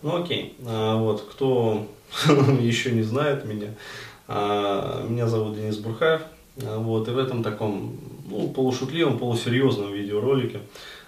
Ну окей, а, вот, кто еще не знает меня, а, меня зовут Денис Бурхаев, а, вот, и в этом таком, ну, полушутливом, полусерьезном видеоролике,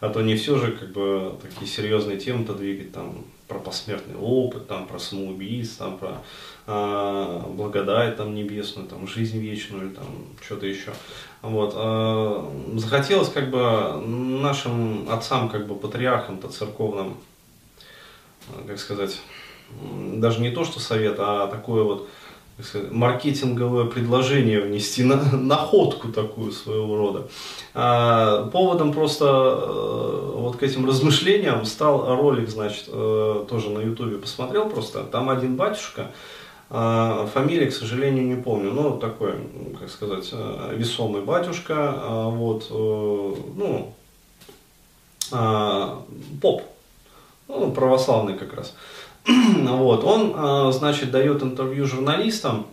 а то не все же, как бы, такие серьезные темы-то двигать, там, про посмертный опыт, там, про самоубийство, там, про э, благодать там небесную, там, жизнь вечную, там, что-то еще. Вот. Э, захотелось, как бы, нашим отцам, как бы, патриархам-то церковным, как сказать, даже не то, что совет, а такое вот, маркетинговое предложение внести, на, находку такую своего рода. А, поводом просто э, вот к этим размышлениям стал ролик, значит, э, тоже на ютубе посмотрел просто, там один батюшка, э, фамилии, к сожалению, не помню, но такой, как сказать, э, весомый батюшка, э, вот, э, ну, э, поп, ну, православный как раз. вот, он, а, значит, дает интервью журналистам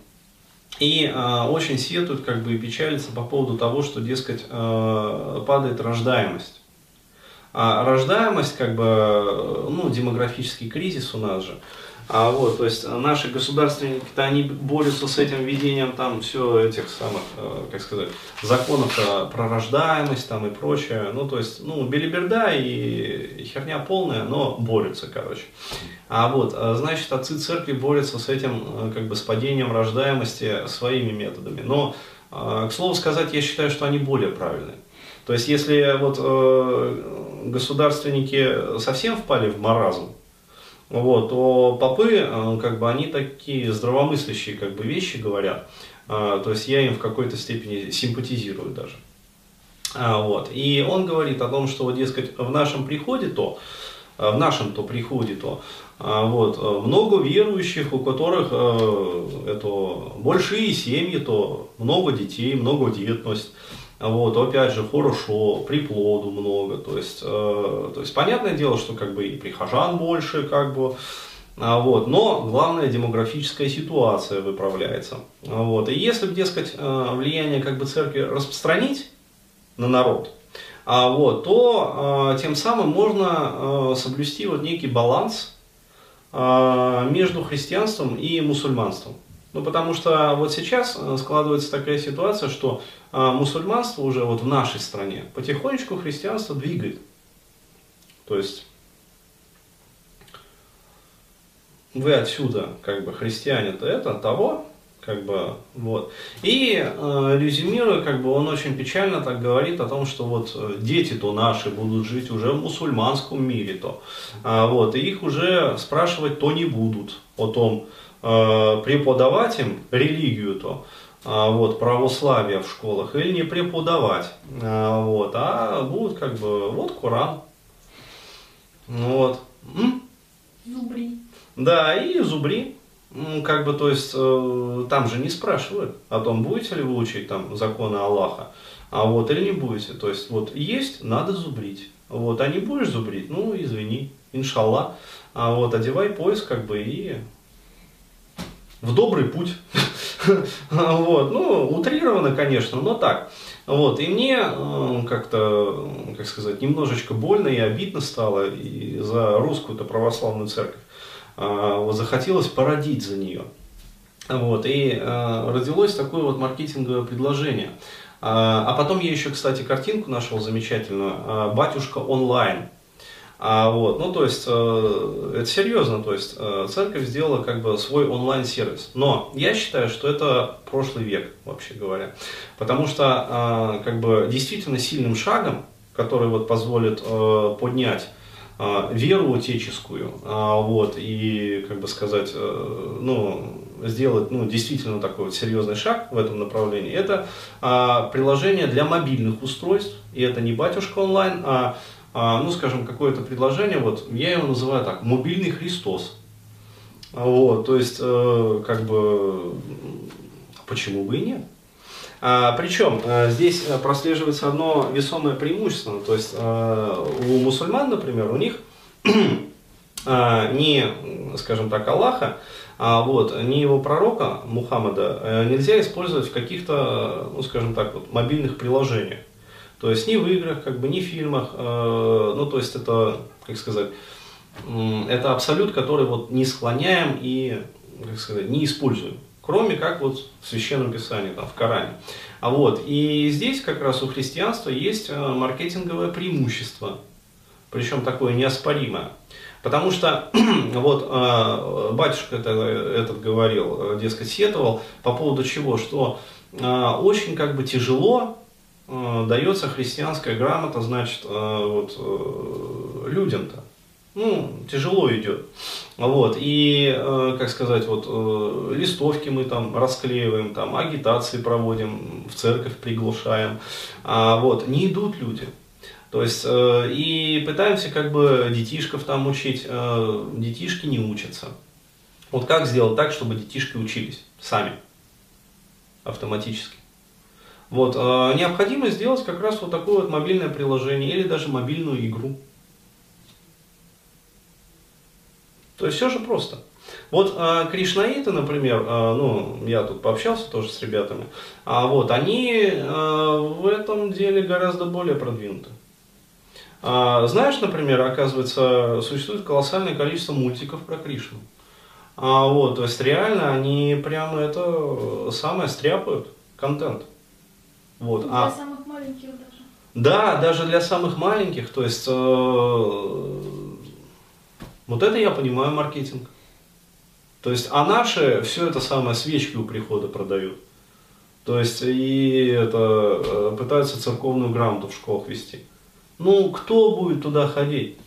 и а, очень сетует, как бы, и печалится по поводу того, что, дескать, а, падает рождаемость. А рождаемость, как бы, ну, демографический кризис у нас же, а вот, то есть наши государственники-то они борются с этим введением там все этих самых, э, как сказать, законов про рождаемость там и прочее. Ну, то есть, ну, белиберда и херня полная, но борются, короче. А вот, э, значит, отцы церкви борются с этим, э, как бы, с падением рождаемости своими методами. Но, к слову сказать, я считаю, что они более правильные. То есть, если вот э, государственники совсем впали в маразм, вот, то попы, э, как бы, они такие здравомыслящие, как бы, вещи говорят. А, то есть я им в какой-то степени симпатизирую даже. А, вот. И он говорит о том, что, вот, дескать, в нашем приходе то, э, в нашем то приходе то, вот, э, много верующих, у которых э, это большие семьи, то много детей, много детность. Вот, опять же, хорошо, приплоду много, то есть, э, то есть понятное дело, что как бы и прихожан больше, как бы, а, вот, но главная демографическая ситуация выправляется. Вот, и если, дескать, э, влияние как бы церкви распространить на народ, а, вот, то э, тем самым можно э, соблюсти вот некий баланс между христианством и мусульманством. Ну, потому что вот сейчас э, складывается такая ситуация, что а, мусульманство уже вот в нашей стране потихонечку христианство двигает. То есть вы отсюда, как бы, христиане-то это, того, как бы, вот. И э, резюмируя, как бы, он очень печально так говорит о том, что вот э, дети-то наши будут жить уже в мусульманском мире-то, а, вот, и их уже спрашивать то не будут о том, э, преподавать им религию-то, а, вот, православие в школах или не преподавать, а, вот, а будут как бы, вот Коран, вот. Зубри. Да, и зубри, как бы, то есть, э, там же не спрашивают о том, будете ли вы учить там законы Аллаха, а вот, или не будете, то есть, вот, есть, надо зубрить, вот, а не будешь зубрить, ну, извини, иншаллах, а вот, одевай пояс, как бы, и в добрый путь. вот, ну, утрированно, конечно, но так. Вот, и мне э, как-то, как сказать, немножечко больно и обидно стало и за русскую-то православную церковь. Э, захотелось породить за нее. Вот, и э, родилось такое вот маркетинговое предложение. А потом я еще, кстати, картинку нашел замечательную. «Батюшка онлайн». А, вот, ну, то есть, э, это серьезно, то есть, э, церковь сделала как бы свой онлайн-сервис. Но я считаю, что это прошлый век, вообще говоря. Потому что, э, как бы, действительно сильным шагом, который вот позволит э, поднять э, веру отеческую, э, вот, и, как бы сказать, э, ну, сделать, ну, действительно такой вот серьезный шаг в этом направлении, это э, приложение для мобильных устройств, и это не батюшка онлайн, а а, ну, скажем, какое-то предложение, вот я его называю так, мобильный Христос. Вот, то есть, э, как бы, почему бы и нет? А, причем э, здесь прослеживается одно весомое преимущество. То есть э, у мусульман, например, у них не, скажем так, Аллаха, а вот, не его пророка Мухаммада нельзя использовать в каких-то, ну, скажем так, вот, мобильных приложениях. То есть ни в играх, как бы, ни в фильмах. Э, ну, то есть это, как сказать, это абсолют, который вот не склоняем и, как сказать, не используем. Кроме как вот в Священном Писании, там, в Коране. А вот, и здесь как раз у христианства есть э, маркетинговое преимущество. Причем такое неоспоримое. Потому что вот э, батюшка это, этот говорил, э, дескать, сетовал по поводу чего, что очень как бы тяжело дается христианская грамота, значит, вот, людям-то ну, тяжело идет. Вот, и, э, как сказать, вот, э, листовки мы там расклеиваем, там, агитации проводим, в церковь приглашаем, а, вот, не идут люди. То есть, э, и пытаемся как бы детишков там учить, э, детишки не учатся. Вот как сделать так, чтобы детишки учились сами, автоматически. Вот, э, необходимо сделать как раз вот такое вот мобильное приложение или даже мобильную игру. То есть все же просто. Вот э, кришнаиты, например, э, ну, я тут пообщался тоже с ребятами, а вот они э, в этом деле гораздо более продвинуты. А, знаешь, например, оказывается, существует колоссальное количество мультиков про Кришну. А, вот, то есть реально они прямо это самое стряпают, контент. Вот. Для а, самых маленьких даже. Да, даже для самых маленьких, то есть э, вот это я понимаю маркетинг. То есть, а наши все это самое свечки у прихода продают. То есть, и это э, пытаются церковную грамоту в школах вести. Ну, кто будет туда ходить?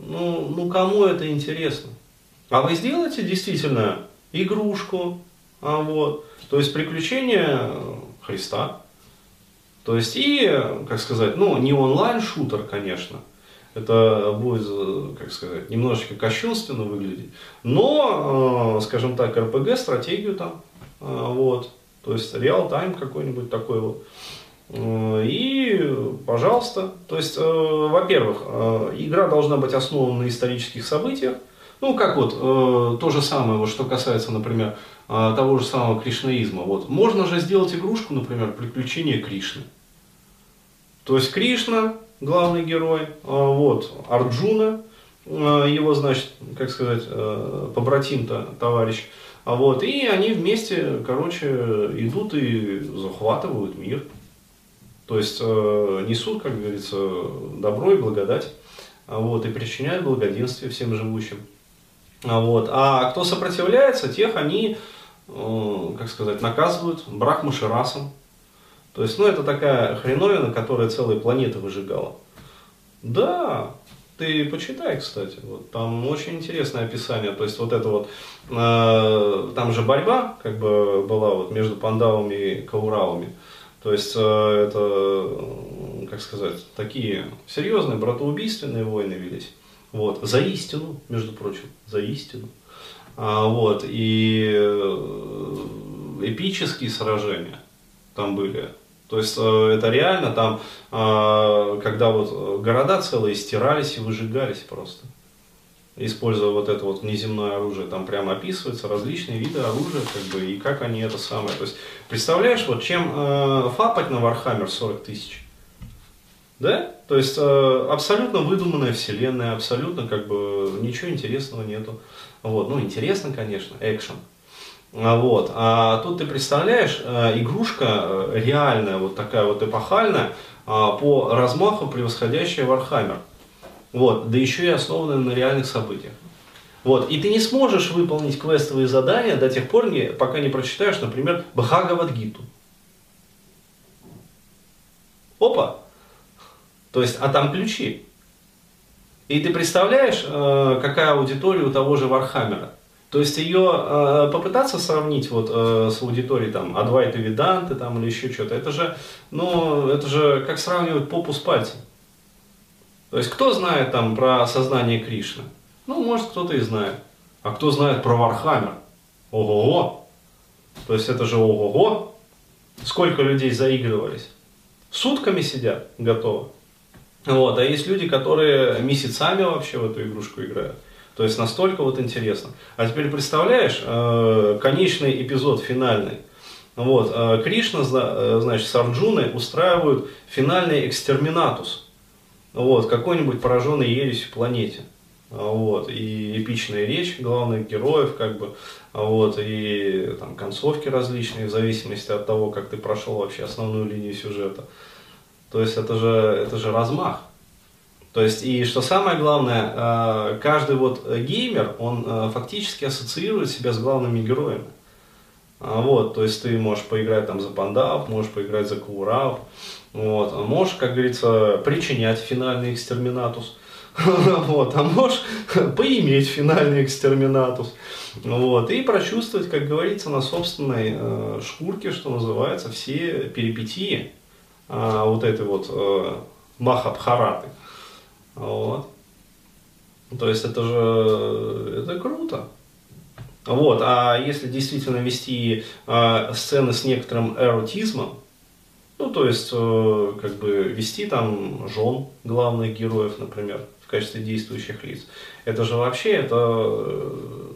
Ну, ну кому это интересно? А вы сделаете действительно игрушку, а вот, то есть приключения Христа. То есть и, как сказать, ну не онлайн-шутер, конечно, это будет, как сказать, немножечко кощунственно выглядеть. Но, э, скажем так, РПГ, стратегию там, э, вот, то есть реал-тайм какой-нибудь такой вот. Э, и, пожалуйста, то есть, во-первых, игра должна быть основана на исторических событиях. Ну, как вот, то же самое, вот, что касается, например, того же самого кришнаизма. Вот, можно же сделать игрушку, например, «Приключения Кришны». То есть Кришна главный герой, а, вот, Арджуна, а, его, значит, как сказать, э, побратим-то, товарищ, а вот, и они вместе, короче, идут и захватывают мир. То есть э, несут, как говорится, добро и благодать, вот, и причиняют благоденствие всем живущим. Вот. А кто сопротивляется, тех они, как сказать, наказывают брахмаширасом, то есть, ну, это такая хреновина, которая целые планеты выжигала. Да, ты почитай, кстати, вот, там очень интересное описание, то есть вот это вот, э, там же борьба как бы была вот между пандавами и кауравами, то есть э, это, как сказать, такие серьезные братоубийственные войны велись, вот, за истину, между прочим, за истину, вот, и э, эпические сражения там были, то есть э, это реально там, э, когда вот города целые стирались и выжигались просто. Используя вот это вот внеземное оружие, там прямо описываются различные виды оружия, как бы, и как они это самое. То есть, представляешь, вот чем э, фапать на Warhammer 40 тысяч? Да? То есть э, абсолютно выдуманная вселенная, абсолютно как бы ничего интересного нету. Вот, ну интересно, конечно, экшен. А, вот. А тут ты представляешь, э, игрушка э, реальная, вот такая вот эпохальная, а, по размаху превосходящая Warhammer. Вот. Да еще и основанная на реальных событиях. Вот. И ты не сможешь выполнить квестовые задания до тех пор, пока не прочитаешь, например, Бхагавадгиту. Опа! То есть, а там ключи. И ты представляешь, э, какая аудитория у того же Вархаммера? То есть ее э, попытаться сравнить вот э, с аудиторией там Адвайта Веданты там или еще что-то, это же, ну, это же как сравнивать попу с пальцем. То есть кто знает там про сознание Кришны? Ну, может кто-то и знает. А кто знает про Warhammer? Ого-го! То есть это же ого-го! Сколько людей заигрывались? Сутками сидят, готовы. Вот, а есть люди, которые месяцами вообще в эту игрушку играют. То есть настолько вот интересно. А теперь представляешь, э, конечный эпизод финальный. Вот, э, Кришна, э, значит, с Арджуной устраивают финальный экстерминатус. Вот, какой-нибудь пораженной ересью планете. вот, и эпичная речь главных героев, как бы, вот, и там концовки различные, в зависимости от того, как ты прошел вообще основную линию сюжета. То есть это же, это же размах. То есть, и что самое главное, э, каждый вот геймер, он э, фактически ассоциирует себя с главными героями. А, вот, то есть ты можешь поиграть там за пандав, можешь поиграть за курав, вот, а можешь, как говорится, причинять финальный экстерминатус. Вот, а можешь поиметь финальный экстерминатус. Вот, и прочувствовать, как говорится, на собственной э, шкурке, что называется, все перипетии э, вот этой вот э, Махабхараты. Вот. То есть это же это круто. Вот, а если действительно вести э, сцены с некоторым эротизмом, ну, то есть, э, как бы вести там жен главных героев, например, в качестве действующих лиц, это же вообще, это э,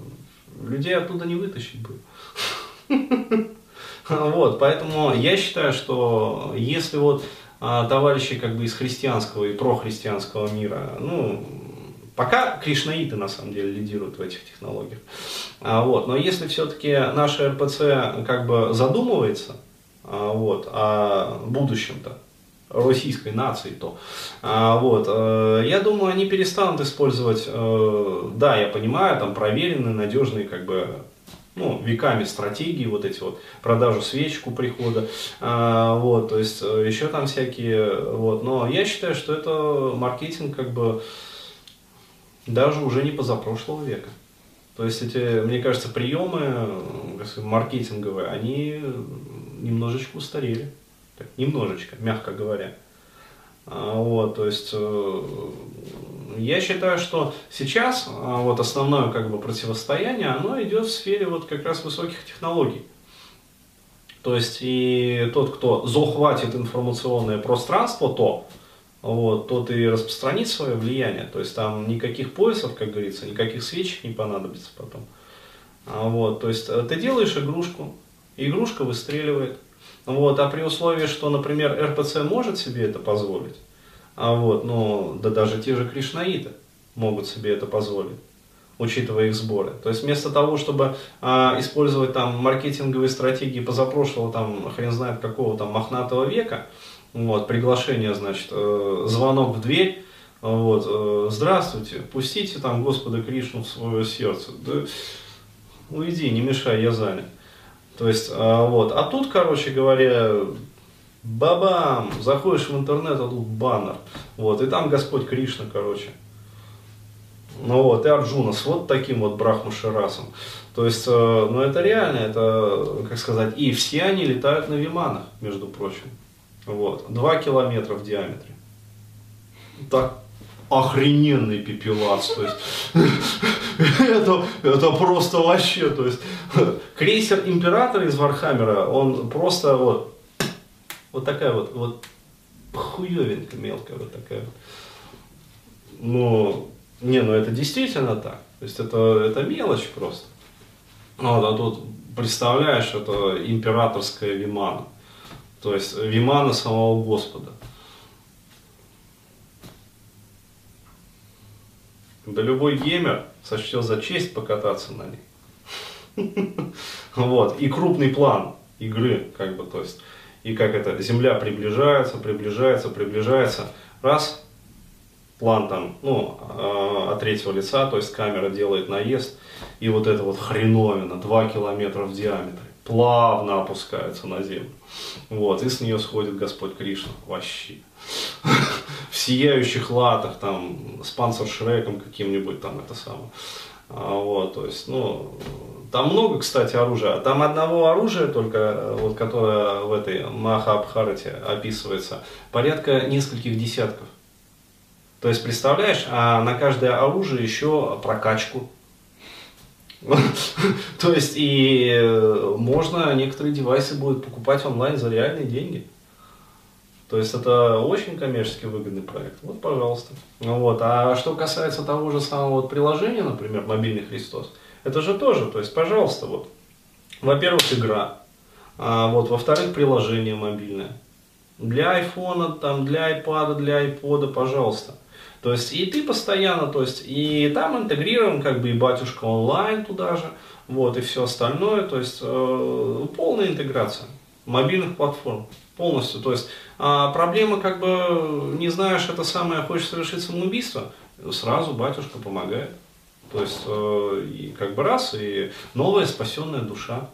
людей оттуда не вытащить бы. Вот, поэтому я считаю, что если вот а, товарищи как бы из христианского и прохристианского мира, ну, Пока кришнаиты на самом деле лидируют в этих технологиях. А, вот. Но если все-таки наша РПЦ как бы задумывается а, вот, о будущем-то, российской нации, то а, вот, э, я думаю, они перестанут использовать, э, да, я понимаю, там проверенные, надежные, как бы, ну, веками стратегии, вот эти вот, продажу свечку прихода, а, вот, то есть э, еще там всякие, вот, но я считаю, что это маркетинг, как бы, даже уже не позапрошлого века. То есть эти, мне кажется, приемы маркетинговые, они немножечко устарели. Так, немножечко, мягко говоря. А, вот, то есть э, я считаю, что сейчас а, вот основное как бы противостояние, оно идет в сфере вот как раз высоких технологий. То есть и тот, кто захватит информационное пространство, то вот, тот и распространит свое влияние. То есть там никаких поясов, как говорится, никаких свечек не понадобится потом. А, вот, то есть э, ты делаешь игрушку, игрушка выстреливает. Вот, а при условии, что, например, РПЦ может себе это позволить, а вот, ну, да даже те же кришнаиты могут себе это позволить учитывая их сборы. То есть вместо того, чтобы а, использовать там маркетинговые стратегии позапрошлого, там, хрен знает какого там мохнатого века, вот, приглашение, значит, э, звонок в дверь, вот, э, здравствуйте, пустите там Господа Кришну в свое сердце. Да, уйди, не мешай, я занят. То есть, э, вот, а тут, короче говоря, бабам, заходишь в интернет, а тут баннер, вот, и там Господь Кришна, короче. Ну вот, и Арджуна с вот таким вот брахмаширасом. То есть, ну это реально, это, как сказать, и все они летают на виманах, между прочим. Вот. 2 километра в диаметре. Так охрененный пепелац. То есть, это, это просто вообще, то есть, крейсер императора из Вархаммера, он просто вот, вот такая вот, вот хуевинка мелкая, вот такая вот. Ну, не, ну это действительно так. То есть это, это мелочь просто. Вот, а тут, представляешь, это императорская вимана. То есть вимана самого Господа. Да любой геймер сочтет за честь покататься на ней. Вот. И крупный план игры, как бы, то есть, и как это, Земля приближается, приближается, приближается. Раз, план там, ну, а, от третьего лица, то есть камера делает наезд, и вот это вот хреновина, 2 километра в диаметре плавно опускается на землю. Вот, и с нее сходит Господь Кришна вообще. В сияющих латах, там, с панцершреком каким-нибудь, там, это самое. А, вот, то есть, ну, там много, кстати, оружия. Там одного оружия только, вот, которое в этой Махабхарате описывается, порядка нескольких десятков. То есть, представляешь, а на каждое оружие еще прокачку То есть и э, можно некоторые девайсы будет покупать онлайн за реальные деньги. То есть это очень коммерчески выгодный проект. Вот, пожалуйста. Вот. А что касается того же самого вот приложения, например, мобильный Христос, это же тоже, то есть, пожалуйста, вот. Во-первых, игра. А, вот, во-вторых, приложение мобильное. Для айфона, там, для iPad, для iPod, пожалуйста. То есть и ты постоянно, то есть и там интегрирован как бы и батюшка онлайн туда же, вот, и все остальное, то есть э, полная интеграция мобильных платформ полностью. То есть а проблема как бы не знаешь это самое, хочешь совершить самоубийство, сразу батюшка помогает. То есть э, и как бы раз и новая спасенная душа.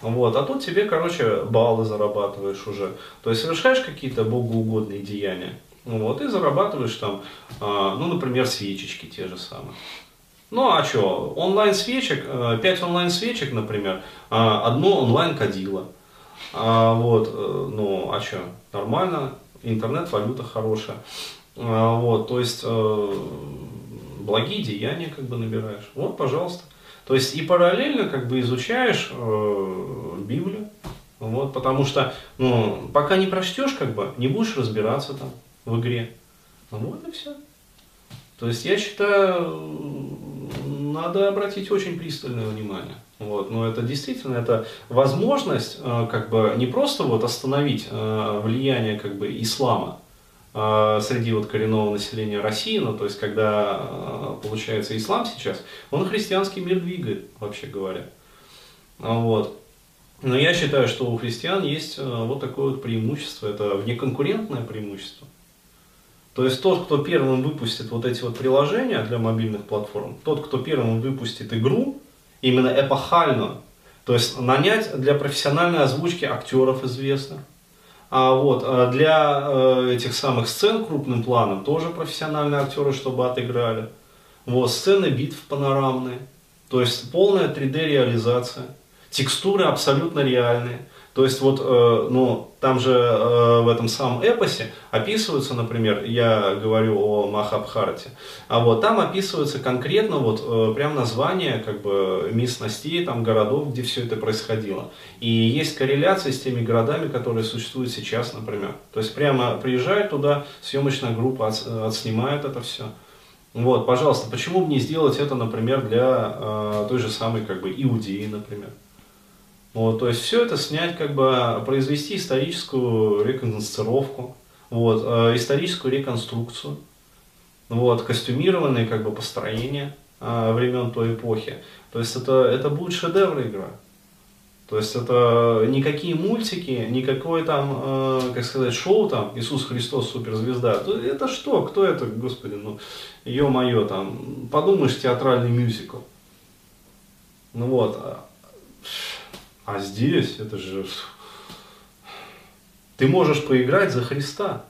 Вот, а тут тебе, короче, баллы зарабатываешь уже. То есть совершаешь какие-то богоугодные деяния. Вот, и зарабатываешь там, э, ну, например, свечечки те же самые. Ну а что, онлайн свечек, 5 э, онлайн свечек, например, э, одно онлайн кадило. А, вот, э, ну, а что, нормально, интернет-валюта хорошая. А, вот, то есть, благие деяния как бы набираешь. Вот, пожалуйста. То есть, и параллельно как бы изучаешь э, Библию. Вот, потому что, ну, пока не прочтешь, как бы, не будешь разбираться там в игре. Ну, вот и все. То есть, я считаю, надо обратить очень пристальное внимание. Вот, но это действительно это возможность э, как бы не просто вот остановить э, влияние как бы ислама среди вот коренного населения России, ну то есть когда получается ислам сейчас, он христианский мир двигает, вообще говоря. Вот. Но я считаю, что у христиан есть вот такое вот преимущество, это внеконкурентное преимущество. То есть тот, кто первым выпустит вот эти вот приложения для мобильных платформ, тот, кто первым выпустит игру, именно эпохальную, то есть нанять для профессиональной озвучки актеров известных, а вот э, для э, этих самых сцен крупным планом тоже профессиональные актеры, чтобы отыграли. Вот сцены битв панорамные, то есть полная 3D реализация, текстуры абсолютно реальные. То есть вот, э, ну, там же э, в этом самом эпосе описываются, например, я говорю о Махабхарате, а вот там описываются конкретно вот э, прям названия как бы местностей, там городов, где все это происходило. И есть корреляция с теми городами, которые существуют сейчас, например. То есть прямо приезжает туда съемочная группа, от, отснимает это все. Вот, пожалуйста, почему бы не сделать это, например, для э, той же самой как бы Иудеи, например. Вот, то есть все это снять, как бы произвести историческую реконсцировку, вот, э, историческую реконструкцию, вот, костюмированные как бы построения э, времен той эпохи. То есть это, это будет шедевр игра. То есть это никакие мультики, никакое там, э, как сказать, шоу там, Иисус Христос суперзвезда. Это что? Кто это, господи, ну, ё-моё, там, подумаешь, театральный мюзикл. Ну вот, а а здесь это же... Ты можешь поиграть за Христа.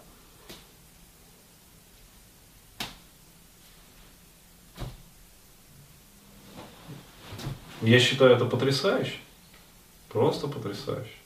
Я считаю это потрясающе. Просто потрясающе.